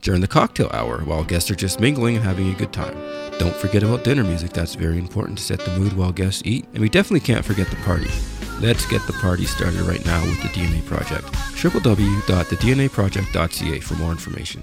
during the cocktail hour while guests are just mingling and having a good time. Don't forget about dinner music, that's very important to set the mood while guests eat. And we definitely can't forget the party. Let's get the party started right now with the DNA Project. www.thednaproject.ca for more information.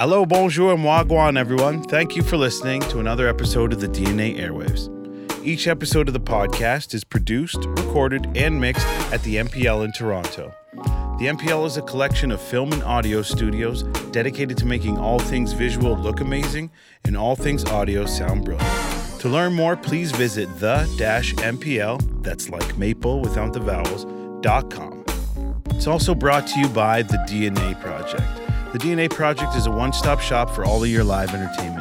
Hello, bonjour, and wagwan, everyone. Thank you for listening to another episode of the DNA Airwaves. Each episode of the podcast is produced, recorded, and mixed at the MPL in Toronto. The MPL is a collection of film and audio studios dedicated to making all things visual look amazing and all things audio sound brilliant. To learn more, please visit the-MPL, that's like maple without the vowels, dot com. It's also brought to you by the DNA Project. The DNA Project is a one-stop shop for all of your live entertainment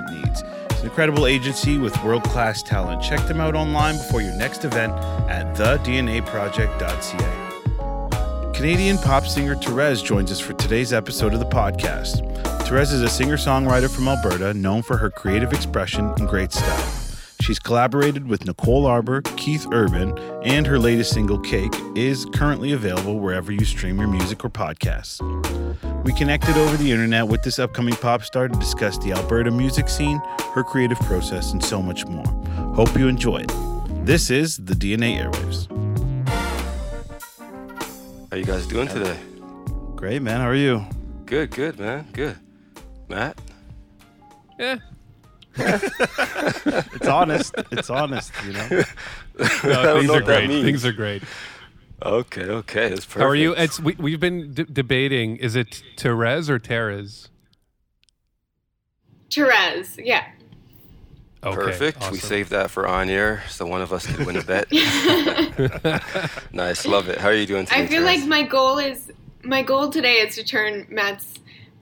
an incredible agency with world-class talent. Check them out online before your next event at thednaproject.ca. Canadian pop singer Terez joins us for today's episode of the podcast. Terez is a singer songwriter from Alberta known for her creative expression and great style. She's collaborated with Nicole Arbour, Keith Urban, and her latest single, Cake, is currently available wherever you stream your music or podcasts. We connected over the internet with this upcoming pop star to discuss the Alberta music scene, her creative process, and so much more. Hope you enjoy it. This is the DNA Airwaves. How you guys doing today? Great, man. How are you? Good, good, man. Good. Matt? Yeah. It's honest. It's honest, you know? No, things know are great. Things are great. Okay, okay. That's perfect. How are you? It's we, we've been d- debating. Is it Terez or Terez? Terez, yeah. Okay, Perfect. We awesome. saved that for on air, so one of us could win a bet. nice, love it. How are you doing today? I feel Terez? like my goal is my goal today is to turn Matt's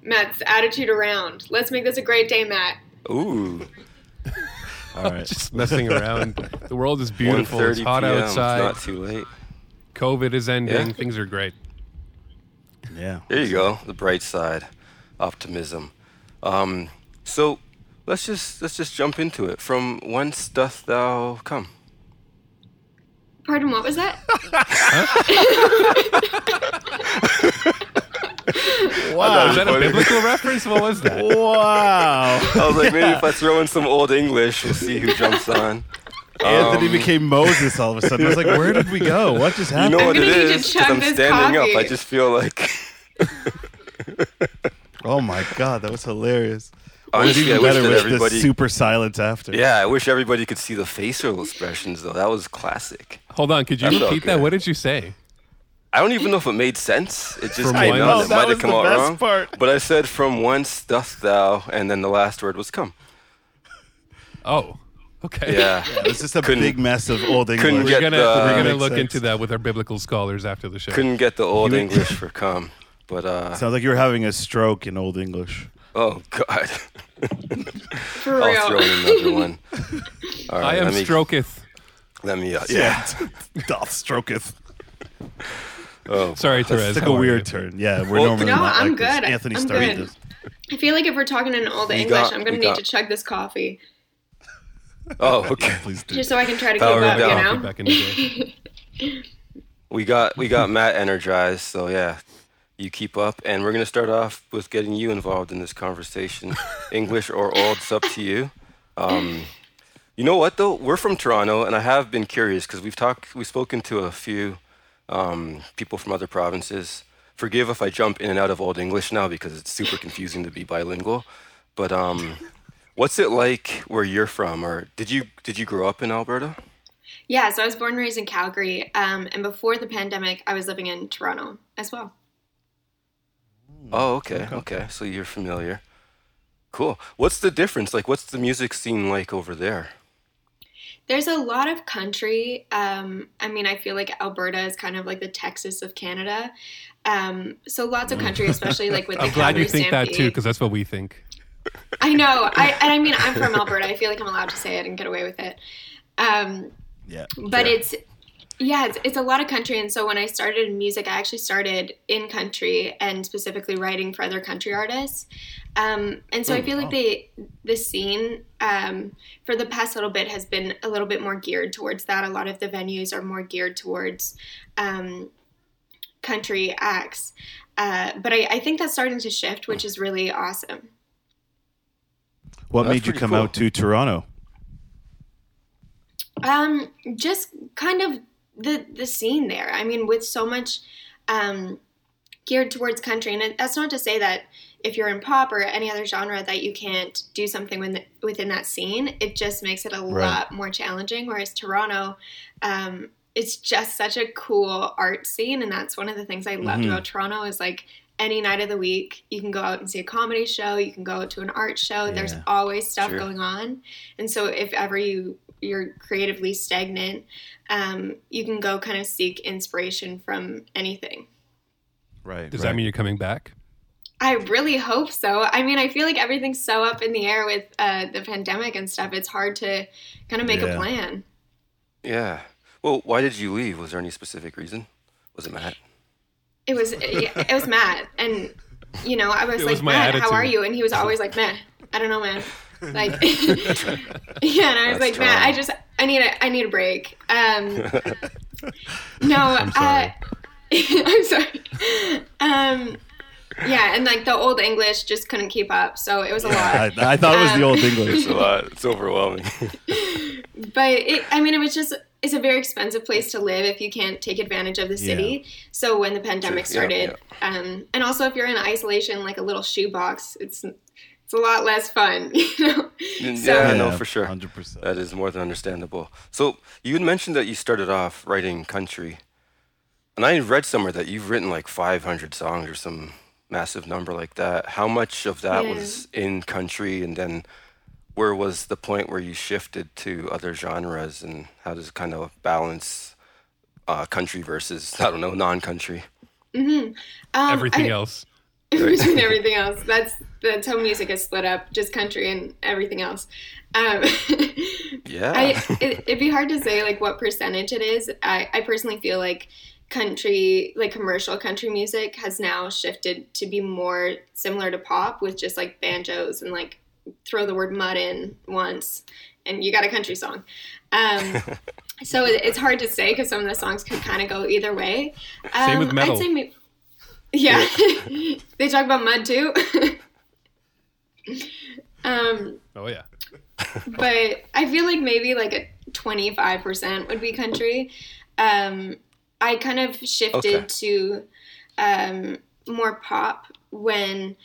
Matt's attitude around. Let's make this a great day, Matt. Ooh, All right. Just messing around. the world is beautiful. It's hot p.m. outside. It's not too late. COVID is ending. Yeah. Things are great. Yeah. There you go. The bright side, optimism. Um, so let's just let's just jump into it. From whence doth thou come? Pardon, what was that? Wow. Is that a biblical reference? What was that? Wow. I was like, maybe if I throw in some old English, we'll see who jumps on. Anthony Um, became Moses all of a sudden. I was like, where did we go? What just You happened? know I'm what it gonna need to chug I'm this standing up. I just feel like. Oh my god, that was hilarious. What was Honestly, I even wish that everybody. the super silence after. Yeah, I wish everybody could see the facial expressions though. That was classic. Hold on. Could you That felt repeat that? What did you say? I don't even know if it made sense. It just From came out. It might have come out wrong. part. But I said, "From whence doth thou?" And then the last word was "come." Oh, okay. Yeah. Yeah, it was just a Couldn't- big mess of old English. couldn't We're gonna the- we're gonna look sense. into that with our biblical scholars after the show. Couldn't get the old You- English for "come," but uh, Sounds like you were having a stroke in old English. oh god, For I'll throw real. in another one. All I right, am let me, stroketh. Let me. Uh, yeah. Doth stroketh. Oh, Sorry, That Terez. took how a weird you? turn. Yeah, we're Well, normally No, not I'm like this. good. Anthony I'm started good. this. I feel like if we're talking in old We English, got- I'm gonna need got- to chug this coffee oh, okay. Please do. just so I can try to Power keep up. down. You know. Back in the day. We got we got Matt energized, so yeah, you keep up, and we're gonna start off with getting you involved in this conversation, English or old, it's up to you. Um, you know what though? We're from Toronto, and I have been curious because we've talked, we've spoken to a few um, people from other provinces. Forgive if I jump in and out of old English now because it's super confusing to be bilingual. But um, what's it like where you're from, or did you did you grow up in Alberta? Yeah, so I was born and raised in Calgary, um, and before the pandemic, I was living in Toronto as well. Oh, okay, okay. So you're familiar. Cool. What's the difference? Like, what's the music scene like over there? There's a lot of country. Um, I mean, I feel like Alberta is kind of like the Texas of Canada. Um, so lots of country, especially like with the I'm glad you Calgary think that too, because that's what we think. I know. I and I mean, I'm from Alberta. I feel like I'm allowed to say it and get away with it. Um, Yeah. but Sure. it's yeah it's, it's a lot of country and so when i started in music i actually started in country and specifically writing for other country artists um, and so i feel like the the scene um, for the past little bit has been a little bit more geared towards that a lot of the venues are more geared towards um, country acts uh, but I, I think that's starting to shift which is really awesome What That's made you come cool. out to Toronto? Um, just kind of the the scene there. I mean, with so much um, geared towards country, and that's not to say that if you're in pop or any other genre that you can't do something within, within that scene. It just makes it a Right. lot more challenging. Whereas Toronto, um, it's just such a cool art scene, and that's one of the things I loved Mhm. about Toronto is like. Any night of the week, you can go out and see a comedy show. You can go to an art show. There's always stuff Sure. going on, and so if ever you you're creatively stagnant, um, you can go kind of seek inspiration from anything. Right. Does right. that mean you're coming back? I really hope so. I mean, I feel like everything's so up in the air with uh, the pandemic and stuff. It's hard to kind of make Yeah. a plan. Yeah. Well, why did you leave? Was there any specific reason? Was it Matt? It was yeah, it was Matt, and you know, I was It like, was my Matt, how are you? And he was always like, Matt, I don't know, man. Like, yeah, and I was That's like, Matt, I just, I need a, I need a break. Um, no, I'm sorry. Uh, I'm sorry. Um, yeah, and like the old English just couldn't keep up, so it was a lot. I, I thought it was the Um, old English. It's a lot. It's overwhelming. but it, I mean, it was just it's a very expensive place to live if you can't take advantage of the city. So when the pandemic True. Yeah, started, um, and also if you're in isolation, like a little shoebox, it's it's a lot less fun, you know. So- yeah, no, for sure. Hundred percent. That is more than understandable. So you had mentioned that you started off writing country, and I read somewhere that you've written like 500 songs or some massive number like that. How much of that Yeah. was in country, and then where was the point where you shifted to other genres, and how does it kind of balance uh, country versus I don't know non-country? Um, Everything I- else. between everything else. That's that's how music is split up, just country and everything else. Um, Yeah. I, it, it'd be hard to say like what percentage it is. I, I personally feel like country, like commercial country music, has now shifted to be more similar to pop with just like banjos and like throw the word mud in once and you got a country song. Um, so it, it's hard to say because some of the songs could kind of go either way. Um, Same with metal. I'd say may- yeah, they talk about mud too. um, Oh yeah. but I feel like maybe like a 25% would be country. Um, I kind of shifted Okay. to um, more pop when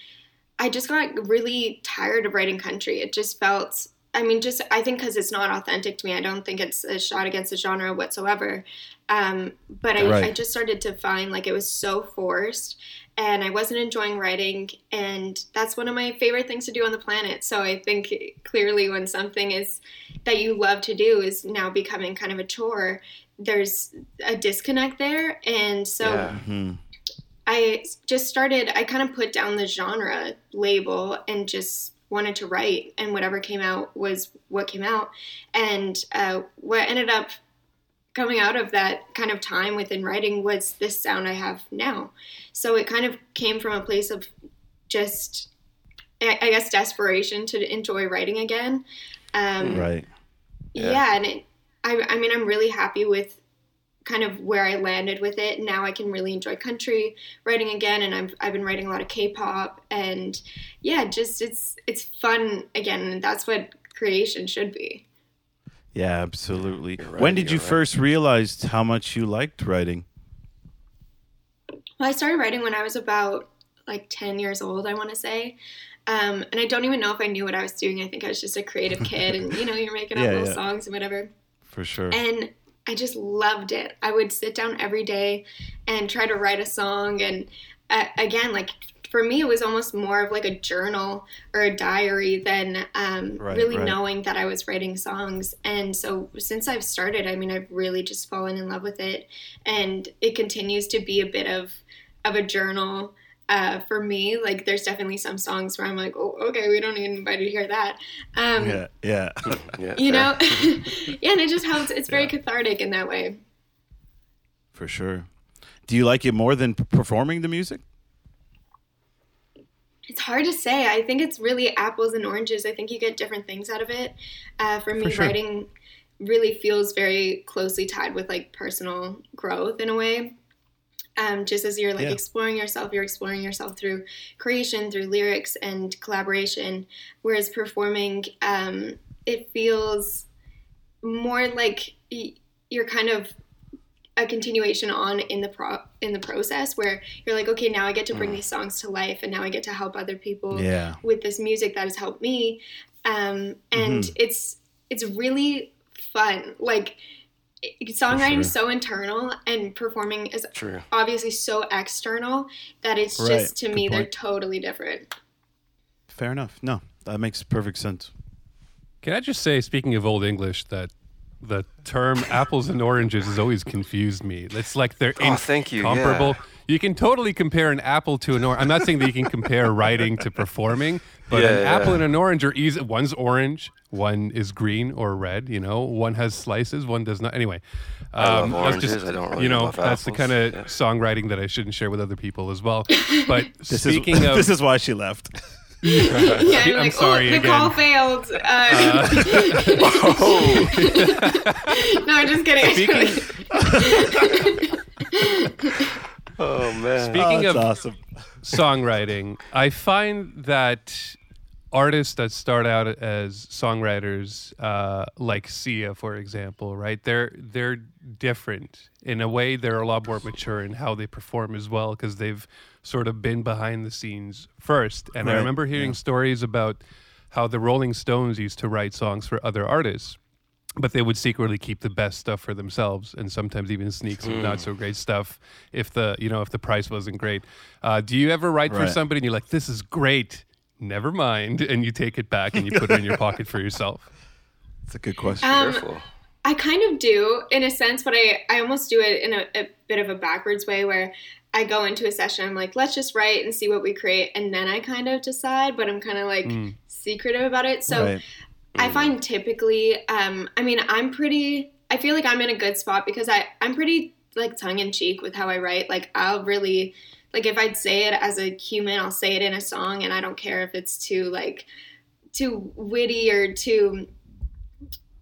I just got really tired of writing country. It just felt, I mean, just I think because it's not authentic to me. I don't think it's a shot against the genre whatsoever. Um, but I, Right. I just started to find like it was so forced and I wasn't enjoying writing. And that's one of my favorite things to do on the planet. So I think clearly when something is that you love to do is now becoming kind of a chore, there's a disconnect there. And so Yeah. Mhm. I just started, I kind of put down the genre label and just wanted to write, and whatever came out was what came out. And uh, what ended up coming out of that kind of time within writing was this sound I have now. So it kind of came from a place of just, I guess, desperation to enjoy writing again. Um, Right. Yeah. yeah, and it, I, I mean, I'm really happy with kind of where I landed with it. Now I can really enjoy country writing again, and I've, I've been writing a lot of K-pop, and yeah, just it's it's fun again, and that's what creation should be. Yeah, absolutely. Right, when did you right. first realize how much you liked writing? Well, I started writing when I was about like 10 years old, I want to say. Um, and I don't even know if I knew what I was doing. I think I was just a creative kid, and you know, you're making up Yeah, little yeah. songs and whatever. For sure. and I just loved it. I would sit down every day and try to write a song, and uh, again, like for me, it was almost more of like a journal or a diary than um, Right, really right. knowing that I was writing songs. And so since I've started, I mean, I've really just fallen in love with it, and it continues to be a bit of of a journal. Uh, for me, like there's definitely some songs where I'm like, oh, okay, we don't need anybody to hear that. Um, Yeah, yeah. Yeah, you know, yeah, and it just helps. It's very cathartic in that way. For sure. Do you like it more than performing the music? It's hard to say. I think it's really apples and oranges. I think you get different things out of it. Uh, for me, For sure. writing really feels very closely tied with like personal growth in a way. Um, just as you're like Yeah. exploring yourself, you're exploring yourself through creation, through lyrics and collaboration. Whereas performing, um, it feels more like you're kind of a continuation on in the pro in the process where you're like okay now i get to bring these songs to life and now i get to help other people Yeah. with this music that has helped me um, and Mhm. it's it's really fun like songwriting is so internal and performing is True. obviously so external that it's Right. just to Good me they're totally different Fair enough. No, that makes perfect sense. Can I just say, speaking of old English, that the term apples and oranges has always confused me. It's like they're Oh, thank you, incomparable. You can totally compare an apple to an orange. I'm not saying that you can compare writing to performing, but Yeah, an yeah. apple and an orange are easy. One's orange, one is green or red. You know, one has slices, one does not. Anyway, I love um, that's oranges. I don't really you know, love that's the kind of Yeah. songwriting that I shouldn't share with other people as well. But This speaking is of, this is why she left. yeah I'm like sorry oh the call failed uh, Oh, no i'm just kidding Speaking- oh man. speaking oh, of that's awesome. songwriting, I find that artists that start out as songwriters, uh, like Sia, for example, right? They're they're different in a way. They're a lot more mature in how they perform as well because they've sort of been behind the scenes first. And I remember hearing yeah. stories about how the Rolling Stones used to write songs for other artists. But they would secretly keep the best stuff for themselves, and sometimes even sneak some not so great stuff if the you know if the price wasn't great. Uh, do you ever write for somebody and you're like, "This is great," never mind, and you take it back and you put it in your pocket for yourself? It's a good question. Um, I kind of do in a sense, but I, I almost do it in a, a bit of a backwards way where I go into a session, I'm like, let's just write and see what we create. And then I kind of decide, but I'm kind of like Mm. secretive about it. So right. I find typically, um, I mean, I'm pretty, I feel like I'm in a good spot because I, I'm pretty like tongue in cheek with how I write. Like, I'll really, like, if I'd say it as a human, I'll say it in a song and I don't care if it's too, like, too witty or too,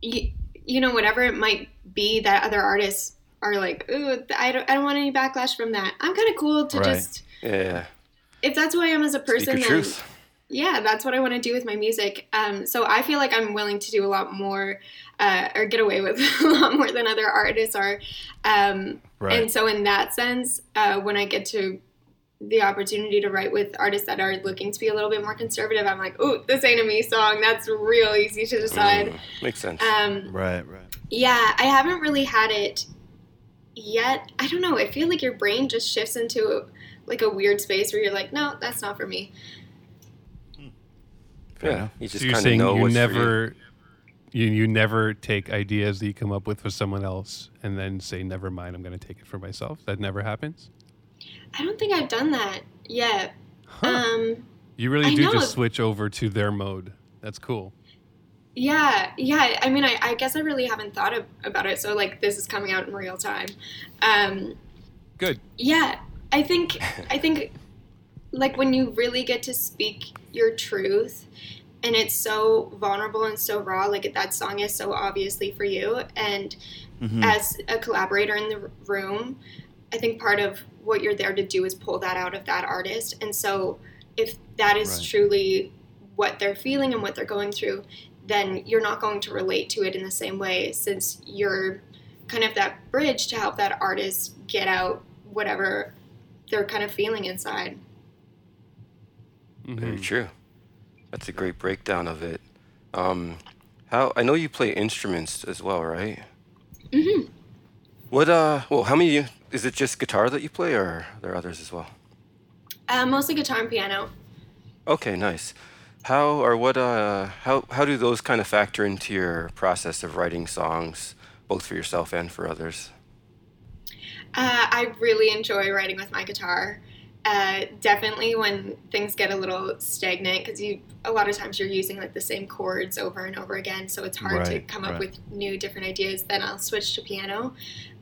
you, you know, whatever it might be that other artists are like, ooh, I don't, I don't want any backlash from that. I'm kind of cool to Right. just, Yeah. if that's who I am as a Speak person, your then truth. yeah, that's what I want to do with my music. Um, so I feel like I'm willing to do a lot more, uh, or get away with a lot more than other artists are. Um, Right. And so in that sense, uh, when I get to the opportunity to write with artists that are looking to be a little bit more conservative, I'm like, oh, this ain't a me song. That's real easy to decide. Mm, makes sense. Um, Right. Right. yeah, I haven't really had it yet. I don't know. I feel like your brain just shifts into like a weird space where you're like, no, that's not for me. Fair yeah. enough. You just so you're kind of saying know you what's for you. never. You, you never take ideas that you come up with for someone else and then say, never mind, I'm going to take it for myself. That never happens. I don't think I've done that yet. Huh. Um, You really I do know. just switch over to their mode. That's cool. yeah, yeah. I mean, I, I guess I really haven't thought of, about it. So like, this is coming out in real time. Um, Good. yeah, I think I think like when you really get to speak your truth and it's so vulnerable and so raw like that song is so obviously for you and Mhm. as a collaborator in the room i think part of what you're there to do is pull that out of that artist and so if that is Right. truly what they're feeling and what they're going through then you're not going to relate to it in the same way since you're kind of that bridge to help that artist get out whatever they're kind of feeling inside Very Mhm. true. That's a great breakdown of it. Um, how I know you play instruments as well, right? hmm What uh? Well, how many? Is it just guitar that you play, or are there others as well? Uh, mostly guitar and piano. Okay, nice. How or what? Uh, how how do those kind of factor into your process of writing songs, both for yourself and for others? Uh, I really enjoy writing with my guitar. Uh, definitely when things get a little stagnant because you a lot of times you're using like the same chords over and over again so it's hard to Right, come up right. with new different ideas then i'll switch to piano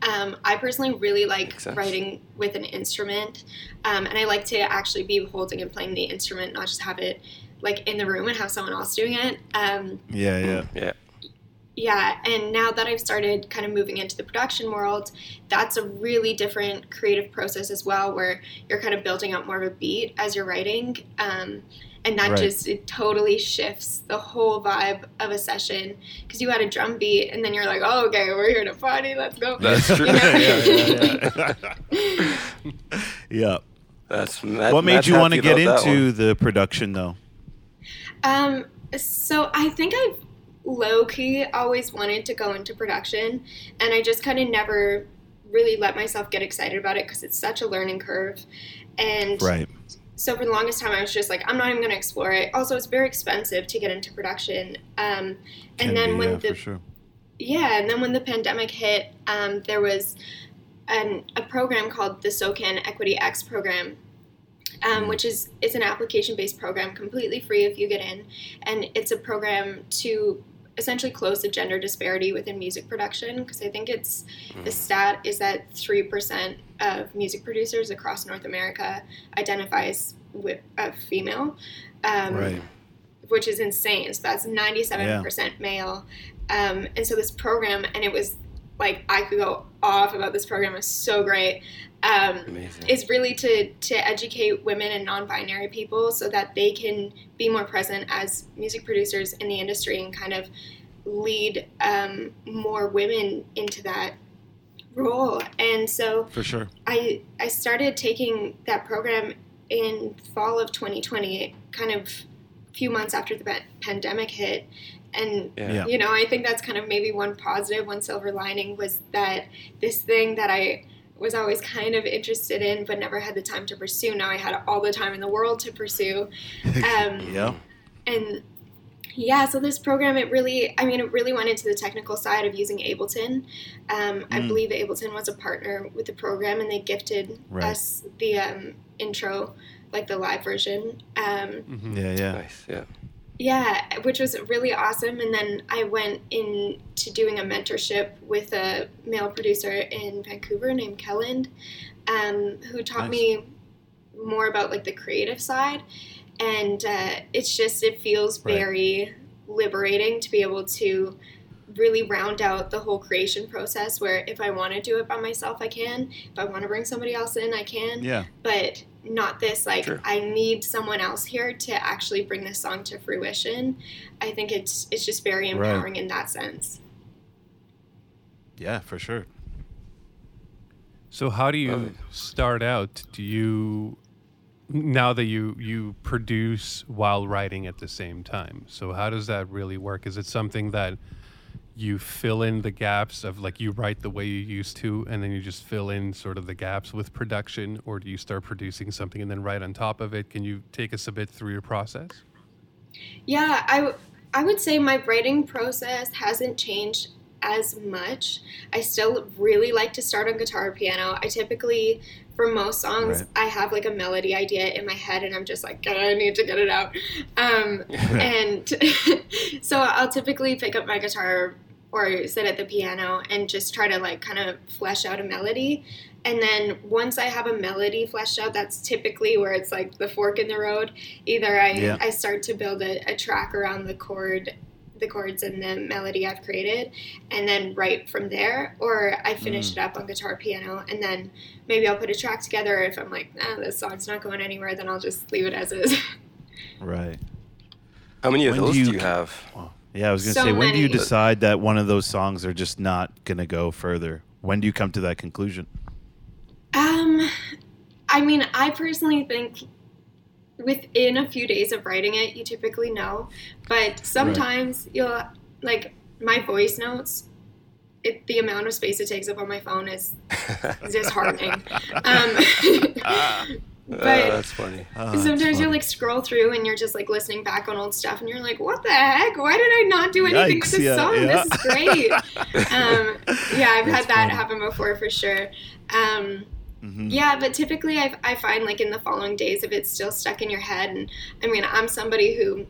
um, i personally really like writing with an instrument um, and i like to actually be holding and playing the instrument not just have it like in the room and have someone else doing it um, Yeah, yeah. Yeah. Yeah, and now that I've started kind of moving into the production world, that's a really different creative process as well, where you're kind of building up more of a beat as you're writing. Um, and that Right. just it totally shifts the whole vibe of a session because you had a drum beat and then you're like, oh, okay, we're here to party, let's go. That's true. You know? yeah, yeah, yeah. yeah. That's Matt, What made Matt's you want to get into the production though? Um, so I think I've low key always wanted to go into production, and I just kind of never really let myself get excited about it because it's such a learning curve. And Right. so for the longest time, I was just like, I'm not even going to explore it. Also, it's very expensive to get into production. Um, Can and then be, when yeah, the for sure. yeah, and then when the pandemic hit, um, there was an, a program called the SOCAN Equity X program, um, which is it's an application-based program, completely free if you get in, and it's a program to essentially close the gender disparity within music production because I think it's the stat is that three percent of music producers across North America identifies with a female. Um, Right. which is insane. So that's 97% male. Um, and so this program, and it was like, I could go off about this program, it's so great. Um, is really to, to educate women and non-binary people so that they can be more present as music producers in the industry and kind of lead um, more women into that role. And so For sure. I I started taking that program in fall of 2020, kind of a few months after the pandemic hit, and yeah. Yeah. you know I think that's kind of maybe one positive, one silver lining was that this thing that I was always kind of interested in but never had the time to pursue. Now I had all the time in the world to pursue. Um, yeah. and yeah, so this program, it really, I mean, it really went into the technical side of using Ableton. Um, I Mm. believe Ableton was a partner with the program, and they gifted Right. us the um, intro, like the live version. Um, Mhm. Yeah, yeah. Nice. Yeah. Yeah, which was really awesome. And then I went into doing a mentorship with a male producer in Vancouver named Kelland, um, who taught Nice. me more about like the creative side. And uh, it's just it feels Right. very liberating to be able to really round out the whole creation process. Where if I want to do it by myself, I can. If I want to bring somebody else in, I can Yeah. but not this like Sure. I need someone else here to actually bring this song to fruition. I think it's it's just very Right. empowering in that sense. Yeah, for sure. So how do you Love start out? Do you now that you you produce while writing at the same time? So how does that really work? Is it something that you fill in the gaps of like you write the way you used to and then you just fill in sort of the gaps with production or do you start producing something and then write on top of it? Can you take us a bit through your process? Yeah, I w- I would say my writing process hasn't changed as much. I still really like to start on guitar or piano. I typically for most songs Right. I have like a melody idea in my head and I'm just like I need to get it out. Um, and so I'll typically pick up my guitar or sit at the piano and just try to like kind of flesh out a melody. And then once I have a melody fleshed out, that's typically where it's like the fork in the road. Either I, Yeah. I start to build a, a track around the chord, the chords and the melody I've created, and then write from there, or I finish Mm. it up on guitar, piano, and then maybe I'll put a track together. If I'm like, nah, this song's not going anywhere, then I'll just leave it as is. Right. How many of When those do you- you, have? Well, yeah, I was gonna So say, when do you decide that one of those songs are just not gonna go further? When do you come to that conclusion? Um, I mean, I personally think within a few days of writing it, you typically know. But sometimes you'll like my voice notes. It, the amount of space it takes up on my phone is is disheartening. Um, But that's funny. Oh, that's Sometimes you funny. like scroll through and you're just like listening back on old stuff and you're like, what the heck? Why did I not do anything Yikes, with this yeah, song? yeah. This is great. um, yeah, I've That's had that funny. happen before for sure. Um, Mhm. yeah, but typically I, I find like in the following days, if it's still stuck in your head, and I mean, I'm somebody who,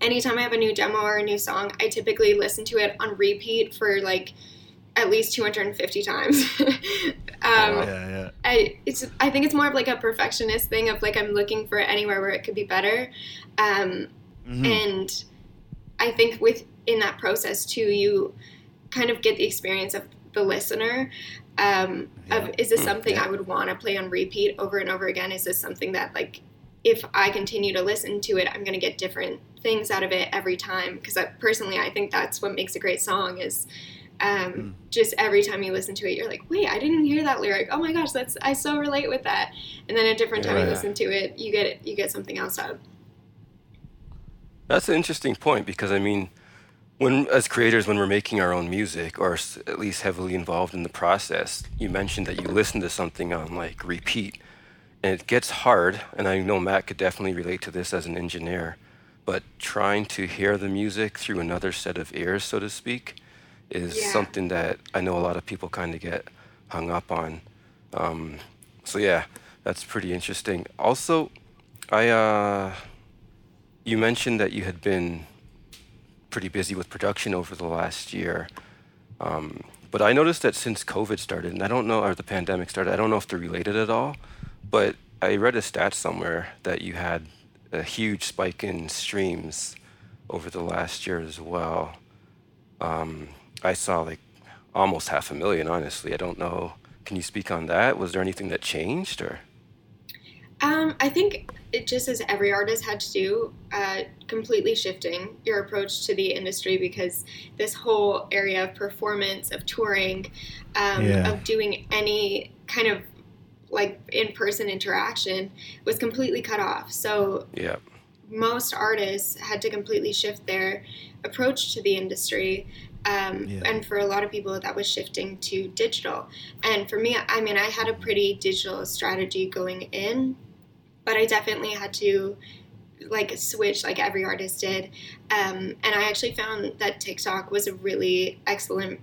anytime I have a new demo or a new song, I typically listen to it on repeat for like at least 250 times. um, yeah, yeah. I it's I think it's more of like a perfectionist thing of like I'm looking for anywhere where it could be better, um, Mhm. and I think within that process too, you kind of get the experience of the listener. Um, of is this something I would want to play on repeat over and over again? Is this something that like if I continue to listen to it, I'm going to get different things out of it every time? Because personally, I think that's what makes a great song is um, just every time you listen to it, you're like, wait, I didn't hear that lyric. Oh my gosh, that's I so relate with that. And then a different time Yeah. you listen to it, you get you get something else out. That's an interesting point because I mean, when as creators, when we're making our own music or at least heavily involved in the process, you mentioned that you listen to something on like repeat, and it gets hard. And I know Matt could definitely relate to this as an engineer, but trying to hear the music through another set of ears, so to speak, is Yeah. something that I know a lot of people kind of get hung up on. Um, so yeah, that's pretty interesting. Also, I uh, you mentioned that you had been pretty busy with production over the last year. Um, but I noticed that since COVID started, and I don't know, or the pandemic started, I don't know if they're related at all, but I read a stat somewhere that you had a huge spike in streams over the last year as well. Um, I saw like almost half a million, honestly. I don't know. Can you speak on that? Was there anything that changed or? Um, I think it just as every artist had to do, uh, completely shifting your approach to the industry because this whole area of performance, of touring, um, Yeah. of doing any kind of like in person interaction was completely cut off. So Yeah. most artists had to completely shift their approach to the industry. Um, Yeah. And for a lot of people, that was shifting to digital. And for me, I mean, I had a pretty digital strategy going in, but I definitely had to like switch like every artist did. Um, and I actually found that TikTok was a really excellent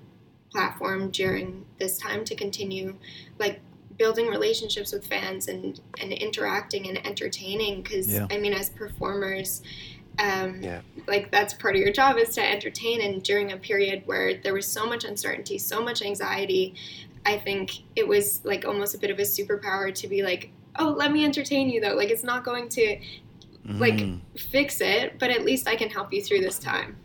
platform during this time to continue like building relationships with fans and and interacting and entertaining because Yeah. i mean as performers um, Yeah. like that's part of your job is to entertain and during a period where there was so much uncertainty so much anxiety i think it was like almost a bit of a superpower to be like oh let me entertain you though like it's not going to like Mhm. fix it but at least i can help you through this time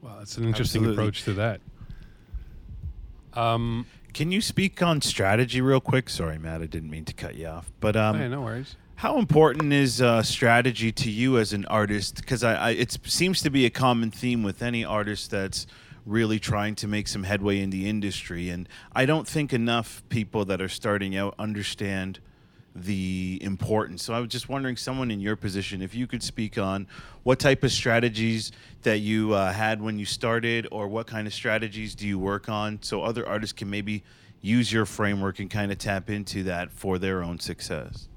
Wow, that's an interesting Absolutely. approach to that. Um, Can you speak on strategy real quick? Sorry, Matt, I didn't mean to cut you off. But um, oh, yeah, no worries. How important is uh, strategy to you as an artist? Because I, I, it seems to be a common theme with any artist that's really trying to make some headway in the industry, and I don't think enough people that are starting out understand the importance. So I was just wondering, someone in your position, if you could speak on what type of strategies that you uh, had when you started, or what kind of strategies do you work on, so other artists can maybe use your framework and kind of tap into that for their own success.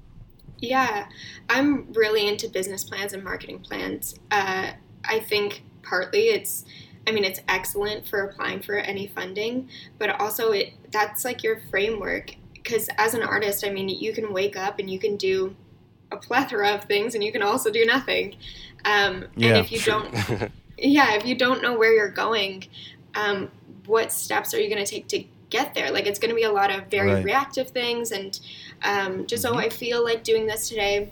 Yeah, I'm really into business plans and marketing plans. Uh, I think partly it's, I mean, it's excellent for applying for any funding, but also it that's like your framework. Because as an artist, I mean, you can wake up and you can do a plethora of things, and you can also do nothing. Um, Yeah, and if you don't, yeah, if you don't know where you're going, um, what steps are you going to take to get there? Like, it's going to be a lot of very Right. reactive things, and um, just Mm-hmm. oh, I feel like doing this today.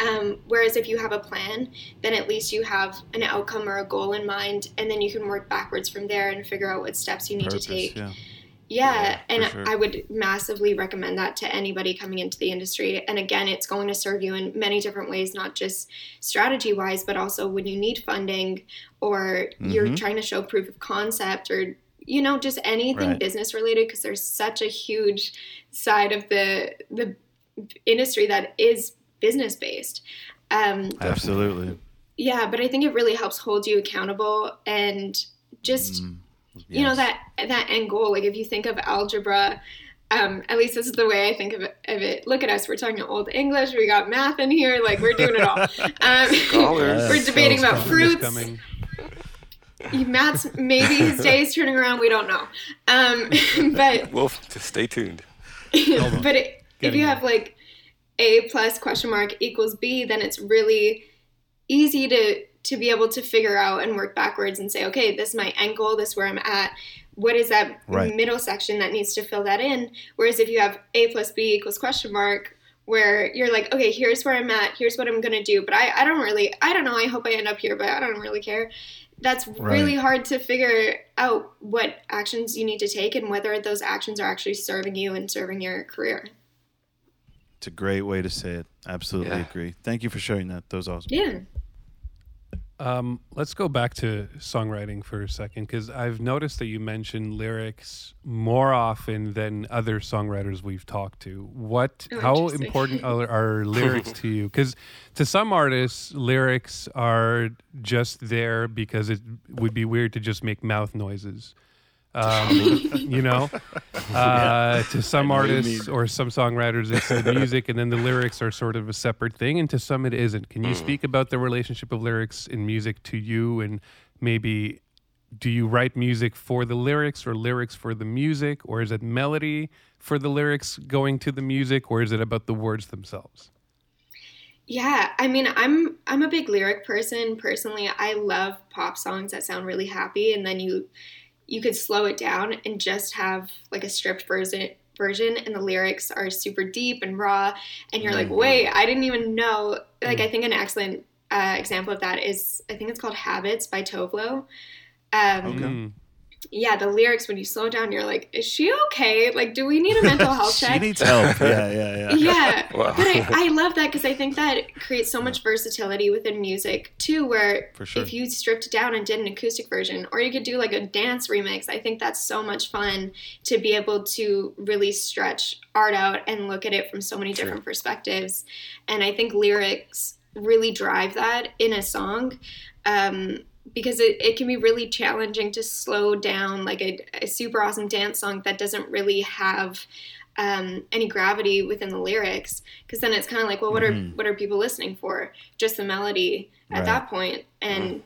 Um, whereas if you have a plan, then at least you have an outcome or a goal in mind, and then you can work backwards from there and figure out what steps you need Purpose, to take. yeah. Yeah, Yeah, and sure. I would massively recommend that to anybody coming into the industry. And again, it's going to serve you in many different ways, not just strategy wise, but also when you need funding or you're Mhm. trying to show proof of concept or you know just anything Right. business related because there's such a huge side of the the industry that is business based. Um, Absolutely. yeah, but I think it really helps hold you accountable and just Mm, you know that that end goal like if you think of algebra Um, at least this is the way I think of it, of it. Look at us. We're talking old English. We got math in here. Like we're doing it all. Um, we're debating about Just fruits. Coming. Matt's maybe his day is turning around. We don't know. Um, but Well, just stay tuned. but it, if you there. have like a plus question mark equals b, then it's really easy to to be able to figure out and work backwards and say, okay, this is my end goal. This is where I'm at. What is that Right. middle section that needs to fill that in? Whereas if you have a plus b equals question mark, where you're like, okay, here's where I'm at. Here's what I'm gonna do. But I I don't really I don't know. I hope I end up here, but I don't really care. That's really Right. hard to figure out what actions you need to take and whether those actions are actually serving you and serving your career. It's a great way to say it. Absolutely Yeah. agree. Thank you for sharing that. That was awesome. Yeah. Um, let's go back to songwriting for a second because I've noticed that you mention lyrics more often than other songwriters we've talked to. What, Oh, how important are, are lyrics to you? Because to some artists, lyrics are just there because it would be weird to just make mouth noises. Um, you know, uh, to some know what you artists or some songwriters, it's the music, and then the lyrics are sort of a separate thing, and to some it isn't. Can you speak about the relationship of lyrics in music to you, and maybe do you write music for the lyrics, or lyrics for the music, or is it melody for the lyrics going to the music, or is it about the words themselves? Yeah, I mean, I'm I'm a big lyric person personally. I love pop songs that sound really happy and then you you could slow it down and just have like a stripped version version and the lyrics are super deep and raw and you're like, "Wait, I didn't even know." Like I think an excellent uh, example of that is I think it's called Habits by Tove Lo. Um Mm. Yeah, the lyrics when you slow down, you're like, "Is she okay? Like, do we need a mental health she check?" She needs help. Yeah, yeah, yeah. yeah Wow. but I, I love that because i think that creates so much versatility within music too where For sure. if you stripped it down and did an acoustic version or you could do like a dance remix i think that's so much fun to be able to really stretch art out and look at it from so many different perspectives and i think lyrics really drive that in a song um, because it, it can be really challenging to slow down like a, a super awesome dance song that doesn't really have um, any gravity within the lyrics because then it's kind of like well what are what are people listening for? Just the melody at Right. that point. And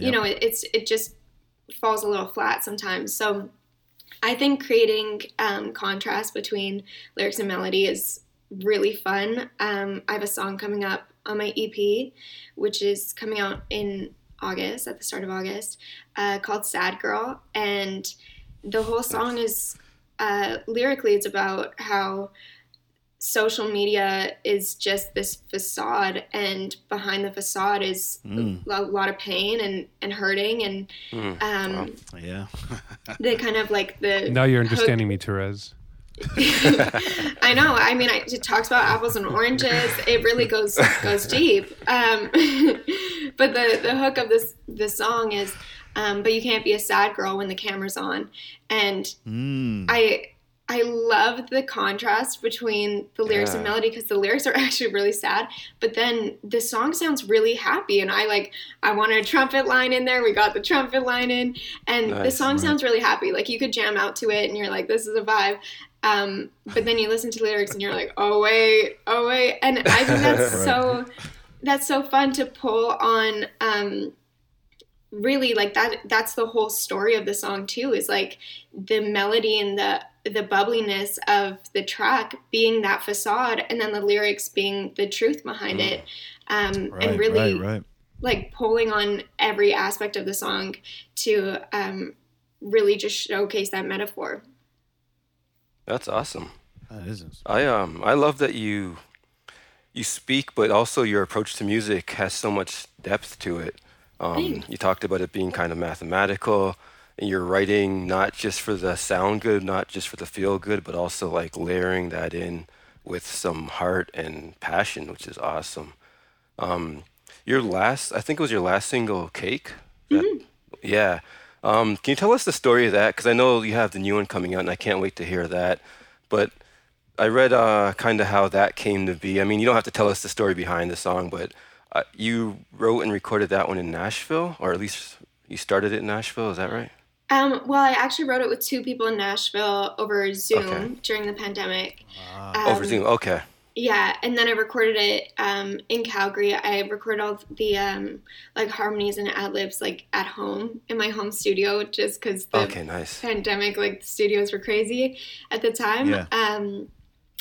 you know it, it's it just falls a little flat sometimes. So i think creating um, contrast between lyrics and melody is really fun. Um, i have a song coming up on my ep which is coming out in august at the start of august uh, called sad girl and the whole song is uh, lyrically it's about how social media is just this facade and behind the facade is Mm. a lot of pain and, and hurting and Mm. um, Yeah. the kind of like the Now you're hook- understanding me, Terez. I know. I mean, I, it talks about apples and oranges. It really goes goes deep. Um, but the the hook of this this song is, um, but you can't be a sad girl when the camera's on, and Mm. I I love the contrast between the lyrics and melody because the lyrics are actually really sad, but then the song sounds really happy, and I like I wanted a trumpet line in there. We got the trumpet line in, and the song right. sounds really happy. Like you could jam out to it, and you're like, this is a vibe. Um, but then you listen to the lyrics, and you're like, oh wait, oh wait, and I think that's Right. so that's so fun to pull on. Um, really like that that's the whole story of the song too is like the melody and the the bubbliness of the track being that facade and then the lyrics being the truth behind it um, Right, and really right, right. like pulling on every aspect of the song to um, really just showcase that metaphor That's awesome. That isn't. I um I love that you you speak, but also your approach to music has so much depth to it. Um, you talked about it being kind of mathematical, and you're writing not just for the sound good, not just for the feel good, but also like layering that in with some heart and passion, which is awesome. Um, your last, I think it was your last single, "Cake." That- Yeah. Um, can you tell us the story of that? Because I know you have the new one coming out, and I can't wait to hear that. But I read uh, kind of how that came to be. I mean, you don't have to tell us the story behind the song, but uh, you wrote and recorded that one in Nashville, or at least you started it in Nashville. Is that right? Um, well, I actually wrote it with two people in Nashville over Zoom Okay. during the pandemic. Over Um, Zoom. Okay. Yeah, and then I recorded it um, in Calgary. I recorded all the um, like harmonies and ad libs like at home in my home studio, just because the Okay, nice. pandemic, like the studios were crazy at the time. Yeah. Um,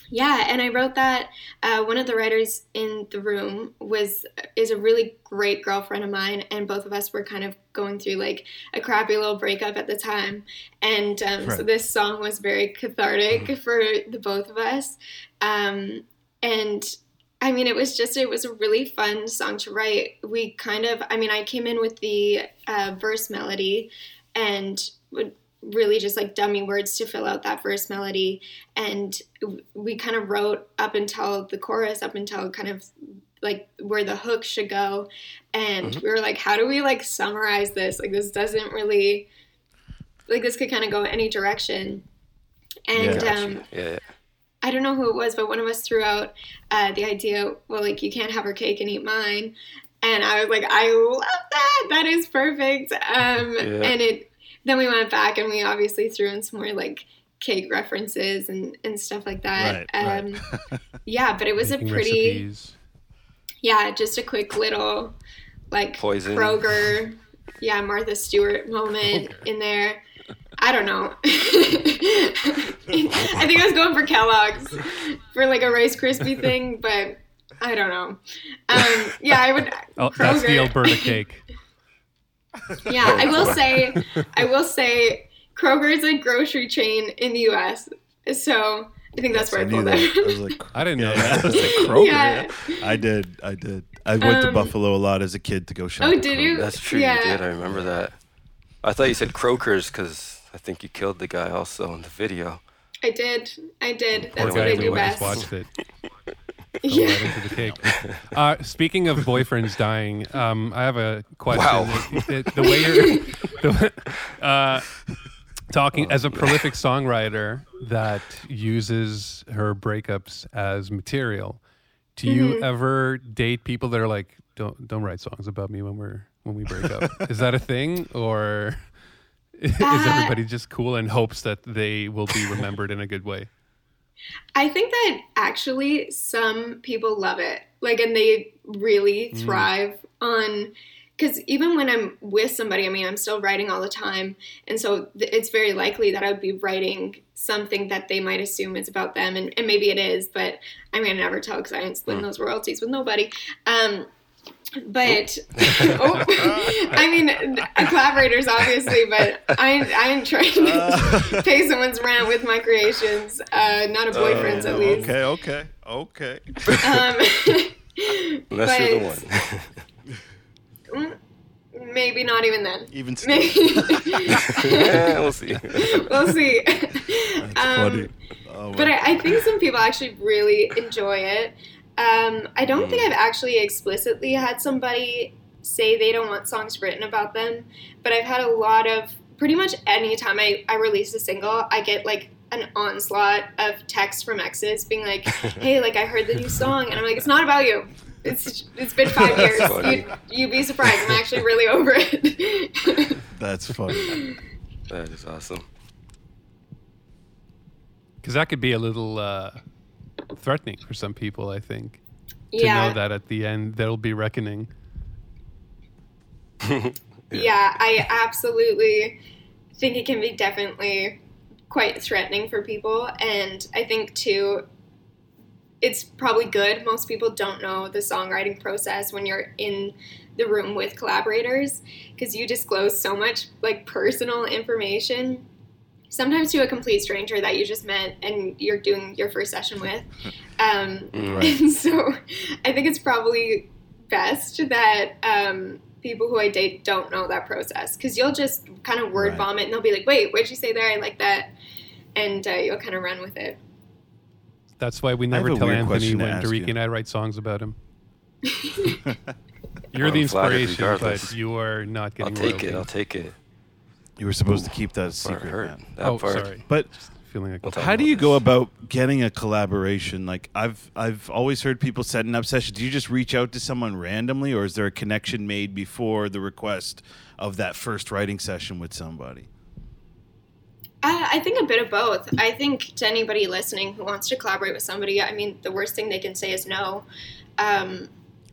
yeah, and I wrote that. Uh, one of the writers in the room was is a really great girlfriend of mine, and both of us were kind of going through like a crappy little breakup at the time, and um, so this song was very cathartic for the both of us, um, and. I mean, it was just, it was a really fun song to write. We kind of, I mean, I came in with the uh, verse melody and would really just like dummy words to fill out that verse melody and we kind of wrote up until the chorus up until kind of like where the hook should go and Mhm. we were like how do we like summarize this like this doesn't really like this could kind of go any direction and Gotcha. um yeah, yeah. I don't know who it was, but one of us threw out uh, the idea, well, like, you can't have her cake and eat mine. And I was like, I love that. That is perfect. Um, Yeah. And it, then we went back and we obviously threw in some more like cake references and, and stuff like that. Right, right. um, yeah, but it was a pretty, recipes. yeah, just a quick little like Poison. Kroger, yeah, Martha Stewart moment in there. I don't know. I think I was going for Kellogg's for like a Rice Krispie thing, but I don't know. Um, yeah, I would. Oh, that's the Alberta cake. Yeah, I will say, I will say, Kroger is a grocery chain in the U.S. So I think that's I where I knew pulled that. I was like, I didn't know yeah, that. I was like Kroger. Yeah. yeah. I did. I did. I went to Um, Buffalo a lot as a kid to go shop. Oh, did Kroger. you? That's true. Yeah. You did. I remember that. I thought you said Croakers because I think you killed the guy also in the video. I did. I did. Poor That's guy what I who do just best. watched it. Yeah. right into the cake. Uh, speaking of boyfriends dying, um, I have a question. Wow. It- it- the way you're the, uh, talking as a prolific songwriter that uses her breakups as material, do you Mm-hmm. ever date people that are like, "Don't don't write songs about me when we're when we break up"? Is that a thing, or is everybody just cool and hopes that they will be remembered in a good way? I think that actually some people love it. Like, and they really Mm. thrive on. Because even when I'm with somebody, I mean, I'm still writing all the time. And so th- it's very likely that I would be writing something that they might assume is about them. And, and maybe it is, but I mean, I never tell because I ain't splitting those royalties with nobody. Um, but oh, I mean, uh, collaborators obviously, but I I am trying to pay someone's rent with my creations, uh, not a boyfriend's at least. Okay, okay, okay. Um, Unless you're the one. maybe not even then. Even still, Maybe yeah, we'll see. we'll see. that's Um, funny. Oh, my But I, I think some people actually really enjoy it. Um, I don't think I've actually explicitly had somebody say they don't want songs written about them, but I've had a lot of pretty much any time I, I release a single, I get like an onslaught of texts from exes being like, "Hey, like I heard the new song," and I'm like, "It's not about you. It's it's been five That's years. funny. You you'd be surprised. I'm actually really over it." That's funny. That is awesome. Because that could be a little uh, threatening for some people, I think, to yeah. know that at the end there'll be reckoning. yeah, I absolutely think it can be definitely quite threatening for people. And I think, too, it's probably good. Most people don't know the songwriting process when you're in the room with collaborators because you disclose so much like personal information sometimes to a complete stranger that you just met and you're doing your first session with um, Right. and so i think it's probably best that um, people who i date don't know that process because you'll just kind of word Right. vomit and they'll be like wait what'd you say there i like that and uh, you'll kind of run with it That's why we never tell Anthony when ask Diriki you. and I write songs about him. You're I'm the inspiration, regardless. but you are not getting I'll getting take it. I'll take it. You were supposed to keep that a secret, hurt. man. That Oh, part. sorry. But Feeling like We'll how do you this. go about getting a collaboration? Like I've I've always heard people setting up sessions. Do you just reach out to someone randomly, or is there a connection made before the request of that first writing session with somebody? Uh, I think a bit of both. I think to anybody listening who wants to collaborate with somebody, I mean, the worst thing they can say is no. Um,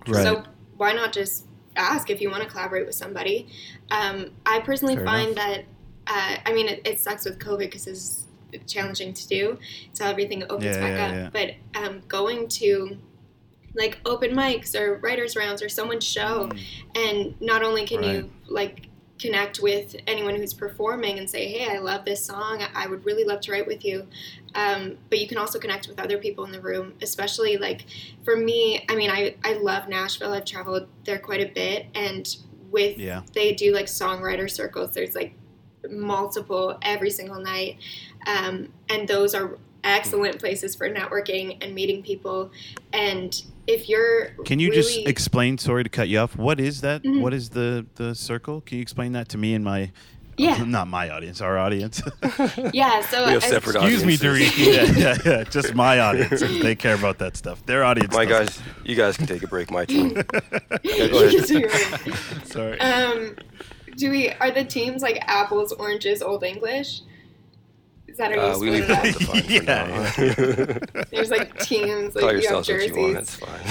Right. So why not just ask if you want to collaborate with somebody? Um, I personally Fair find enough. that, uh, I mean, it, it sucks with COVID because it's challenging to do until everything opens Yeah, back yeah, up. But um, going to like open mics or writers rounds or someone's show, and not only can Mm. Right. you like connect with anyone who's performing and say, "Hey, I love this song. I would really love to write with you," um, but you can also connect with other people in the room. Especially like for me, I mean, I I love Nashville. I've traveled there quite a bit, and with Yeah. they do like songwriter circles. There's like multiple every single night, um, and those are excellent places for networking and meeting people. And if you're Can you just explain? Sorry to cut you off. What is that? Mhm. What is the the circle? Can you explain that to me and my? Yeah. Not my audience. Our audience. yeah, so We have as- separate Excuse me, audiences. Yeah, yeah, yeah. Just my audience. They care about that stuff. Their audience. My doesn't. guys, you guys can take a break. My turn. Yeah, go ahead. So you're- Sorry. um, do we are the teams like apples, oranges, old English? Is that how Uh, we split leave it that up? defined for Yeah. There's like teams, Call like you have yourselves what you want. jerseys. It's fine.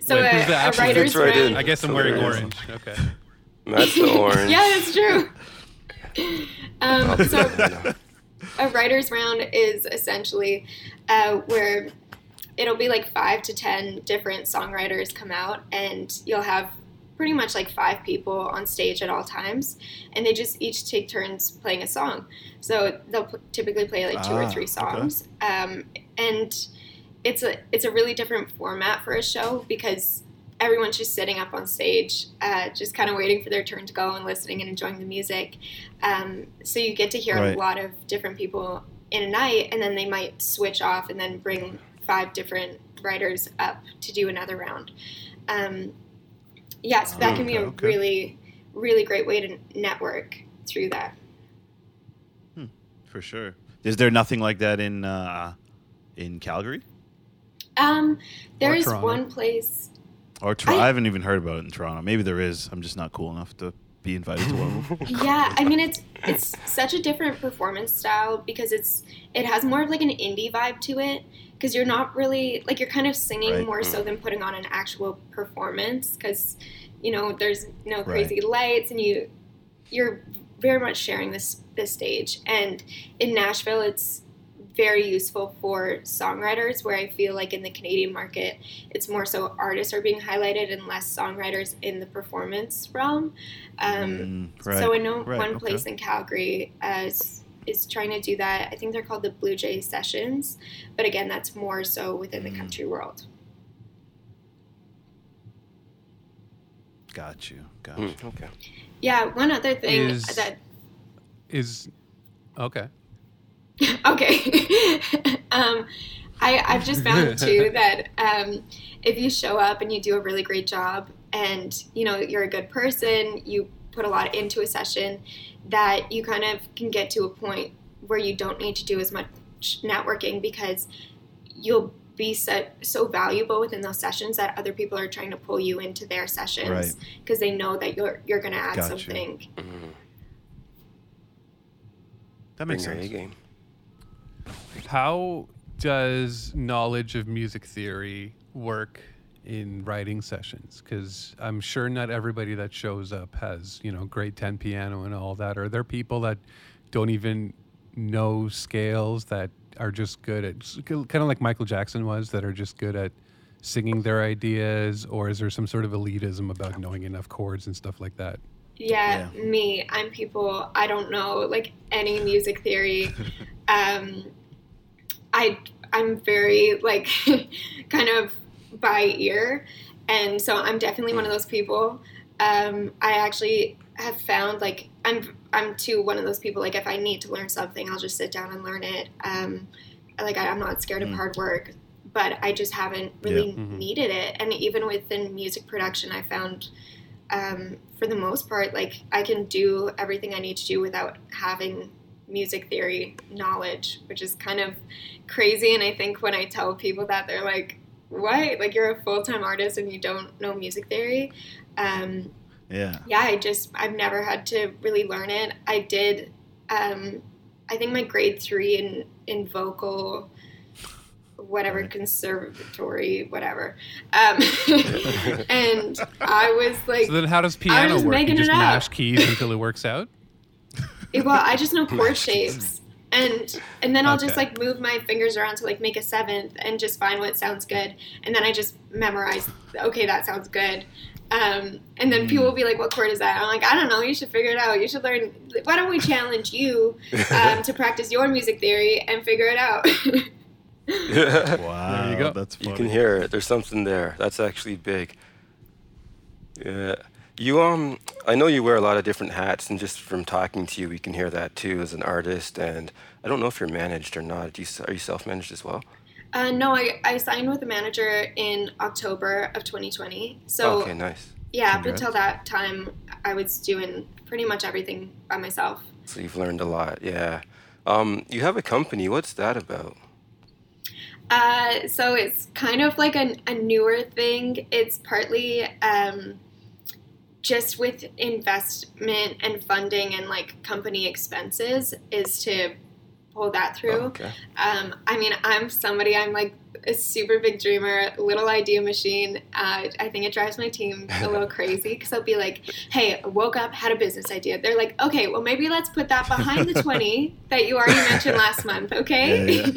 so Wait, a, who's the a writer's Fits right in. round. I guess I'm wearing there orange. Okay. That's the orange. Yeah, that's true. Um, so a writer's round is essentially uh, where it'll be like five to ten different songwriters come out, and you'll have pretty much like five people on stage at all times, and they just each take turns playing a song. So they'll p- typically play like two Ah, or three okay. songs, um, and it's a it's a really different format for a show because everyone's just sitting up on stage, uh, just kind of waiting for their turn to go and listening and enjoying the music. Um, so you get to hear Right. a lot of different people in a night, and then they might switch off and then bring five different writers up to do another round. Um, yeah, so that can be a Okay, okay. really, really great way to network through that. For sure. Is there nothing like that in uh, in Calgary Um, there is Toronto. one place. or Toronto? I- I, haven't even heard about it in Toronto. Maybe there is. I'm just not cool enough to be invited to one. of them. Yeah, I mean it's it's such a different performance style because it's it has more of like an indie vibe to it because you're not really like you're kind of singing Right. more so than putting on an actual performance because you know there's no crazy lights and you you're very much sharing this this stage and in Nashville it's very useful for songwriters where I feel like in the Canadian market it's more so artists are being highlighted and less songwriters in the performance realm. Um, Mm, right. so I know right, one okay. place in Calgary uh, is, is trying to do that. I think they're called the Blue Jay Sessions, but again, that's more so within the Mm. country world. Got you. Got you. Mm, okay. Yeah, one other thing Is- that Is okay. okay. um, I, I've just found too that um, if you show up and you do a really great job and you know you're a good person, you put a lot into a session, that you kind of can get to a point where you don't need to do as much networking because you'll be so, so valuable within those sessions that other people are trying to pull you into their sessions because they know that you're you're going to add Gotcha. something. Mm, That makes your A sense. game. How does knowledge of music theory work in writing sessions? Because I'm sure not everybody that shows up has, you know, grade 10 piano and all that. Are there people that don't even know scales that are just good at, kind of like Michael Jackson was, that are just good at singing their ideas? Or is there some sort of elitism about knowing enough chords and stuff like that? Yeah, me. I'm people. I don't know like any music theory. um, I I'm very like kind of by ear, and so I'm definitely one of those people. Um, I actually have found like I'm I'm too one of those people. Like if I need to learn something, I'll just sit down and learn it. Um, like I, I'm not scared of Mm. hard work, but I just haven't really Mhm. needed it. And even within music production, I found um, for the most part, like I can do everything I need to do without having music theory knowledge, which is kind of crazy. And I think when I tell people that, they're like, "What? Like you're a full time artist and you don't know music theory?" Um, Yeah. yeah, I just I've never had to really learn it. I did um, I think my grade three in in vocal, whatever Right. conservatory, whatever, um, and I was like, So then, how does piano just work? You just it up. mash keys until it works out. well, I just know chord shapes. And and then I'll just like move my fingers around to like make a seventh and just find what sounds good. And then I just memorize, okay, that sounds good. Um, and then people will be like, what chord is that? I'm like, I don't know. You should figure it out. You should learn. Why don't we challenge you um, to practice your music theory and figure it out? Wow, you go. That's You can hear it. There's something there. That's actually big. Yeah. You um I know you wear a lot of different hats and just from talking to you we can hear that too as an artist and I don't know if you're managed or not. Do you, are you self-managed as well? uh, no, I, I signed with a manager in October of 2020. So okay, nice. yeah, up until that time, I was doing pretty much everything by myself. So you've learned a lot. Yeah. Um you have a company. What's that about? Uh, so it's kind of like a, a newer thing. It's partly um, just with investment and funding and like company expenses is to pull that through. Oh, okay. Um, I mean, I'm somebody, I'm like a super big dreamer, little idea machine. Uh, I think it drives my team a little crazy because I'll be like, hey, I woke up, had a business idea. They're like, okay, well, maybe let's put that behind the 20 that you already mentioned last month, okay?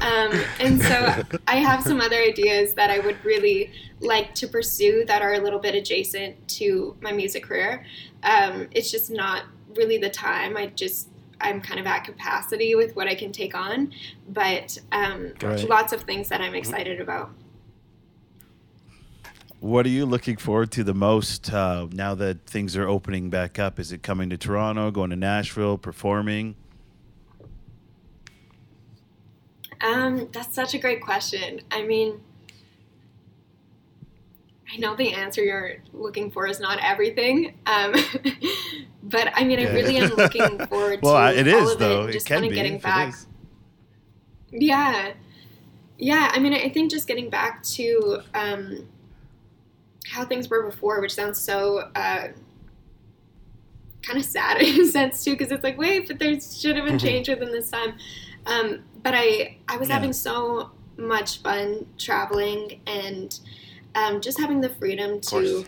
um, and so I have some other ideas that I would really like to pursue that are a little bit adjacent to my music career. Um, it's just not really the time. I just I'm kind of at capacity with what I can take on, but um, Right. lots of things that I'm excited about. What are you looking forward to the most uh, now that things are opening back up? Is it coming to Toronto, going to Nashville, performing? Um, that's such a great question. I mean, I know the answer you're looking for is not everything, um, but I mean, I really am looking forward well, to I- it all is of though. it. Just kind of getting back. Yeah. Yeah. I mean, I think just getting back to um, how things were before, which sounds so uh, kind of sad in a sense, too, because it's like, wait, but there should have been change within this time. Um, but I, I was Yeah. having so much fun traveling and um, just having the freedom to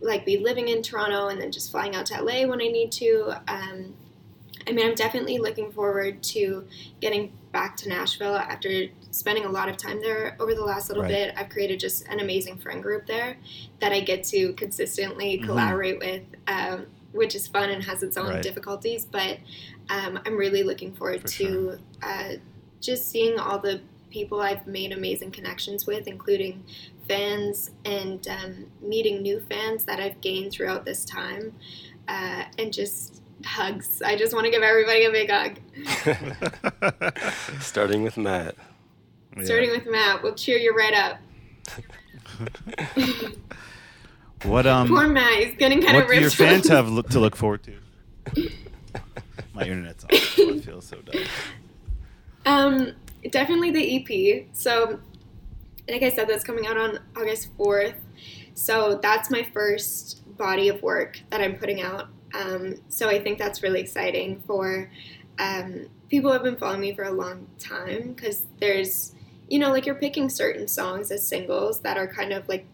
like be living in Toronto and then just flying out to LA when I need to. Um, I mean, I'm definitely looking forward to getting back to Nashville after spending a lot of time there over the last little Right. bit. I've created just an amazing friend group there that I get to consistently Mhm. collaborate with, um, which is fun and has its own Right. difficulties. But um, I'm really looking forward For to sure. uh, just seeing all the people I've made amazing connections with, including fans and um, meeting new fans that I've gained throughout this time, uh, and just hugs. I just want to give everybody a big hug. Starting with Matt. Yeah. Starting with Matt, we'll cheer you right up. What um? Poor Matt, he's getting kind what of do your fans have look, to look forward to? My internet's off. so I feel so dumb. Um, definitely the EP. So, like I said, that's coming out on August 4th. So, that's my first body of work that I'm putting out. Um, so, I think that's really exciting for um, people who have been following me for a long time because there's, you know, like you're picking certain songs as singles that are kind of like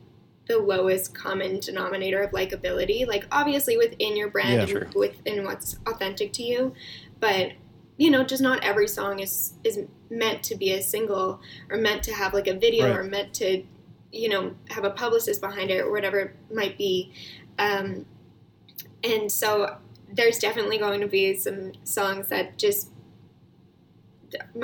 the lowest common denominator of likability. Like, obviously, within your brand Yeah, sure. within what's authentic to you. But you know, just not every song is is meant to be a single or meant to have like a video Right. or meant to, you know, have a publicist behind it or whatever it might be. Um, and so there's definitely going to be some songs that just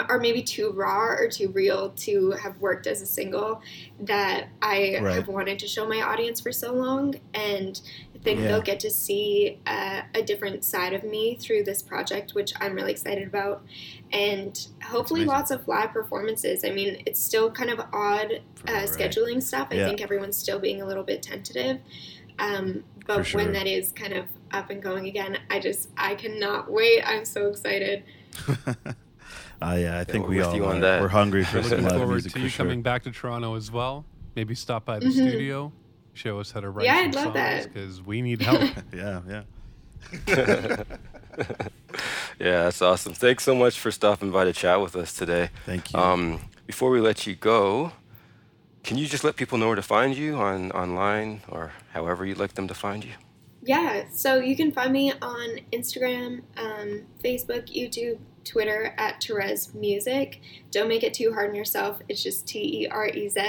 are maybe too raw or too real to have worked as a single that I Right. have wanted to show my audience for so long and think Yeah. they'll get to see uh, a different side of me through this project which I'm really excited about and hopefully lots of live performances I mean it's still kind of odd uh, Right. scheduling stuff I Yeah. think everyone's still being a little bit tentative um, but sure. when that is kind of up and going again I just I cannot wait I'm so excited Uh, yeah, I think we're we all are. We're hungry for We're some looking live forward music to for you sure. coming back to Toronto as well. Maybe stop by the Mhm. studio, show us how to write Yeah, some I'd love songs that. because we need help. Yeah, yeah. Yeah, that's awesome. Thanks so much for stopping by to chat with us today. Thank you. Um, before we let you go, can you just let people know where to find you on online or however you'd like them to find you? Yeah, so you can find me on Instagram, um, Facebook, YouTube, Twitter at Terez Music. Don't make it too hard on yourself. It's just T E R E Z.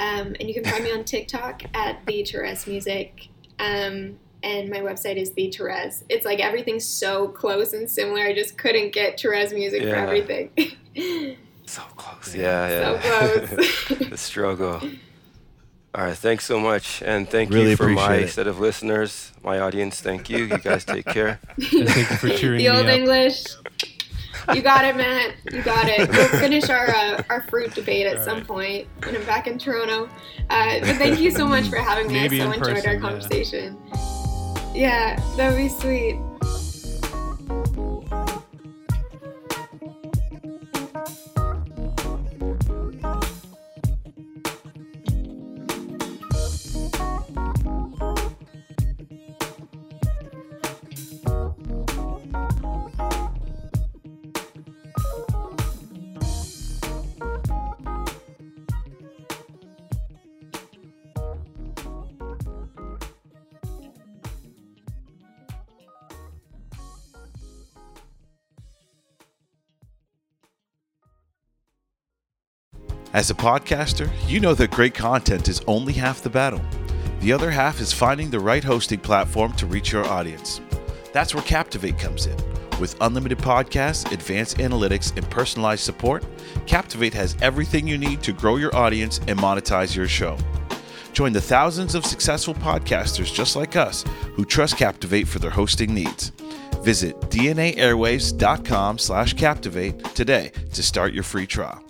Um, and you can find me on TikTok at the Terez Music. Um, and my website is the Terez. It's like everything's so close and similar. I just couldn't get Terez Music for everything. So close. Yeah, yeah. So close. the struggle. All right, thanks so much. And thank Really you for my it. set of listeners, my audience. Thank you. You guys take care. Thank you for cheering the me old up. English. You got it, Matt. You got it. We'll finish our uh, our fruit debate at All some right. point when I'm back in Toronto. Uh, but thank you so much for having me. Maybe I so enjoyed person, our yeah. conversation. Yeah, that would be sweet. As a podcaster, you know that great content is only half the battle. The other half is finding the right hosting platform to reach your audience. That's where Captivate comes in. With unlimited podcasts, advanced analytics, and personalized support, Captivate has everything you need to grow your audience and monetize your show. Join the thousands of successful podcasters just like us who trust Captivate for their hosting needs. Visit dnaairwaves.com slash captivate today to start your free trial.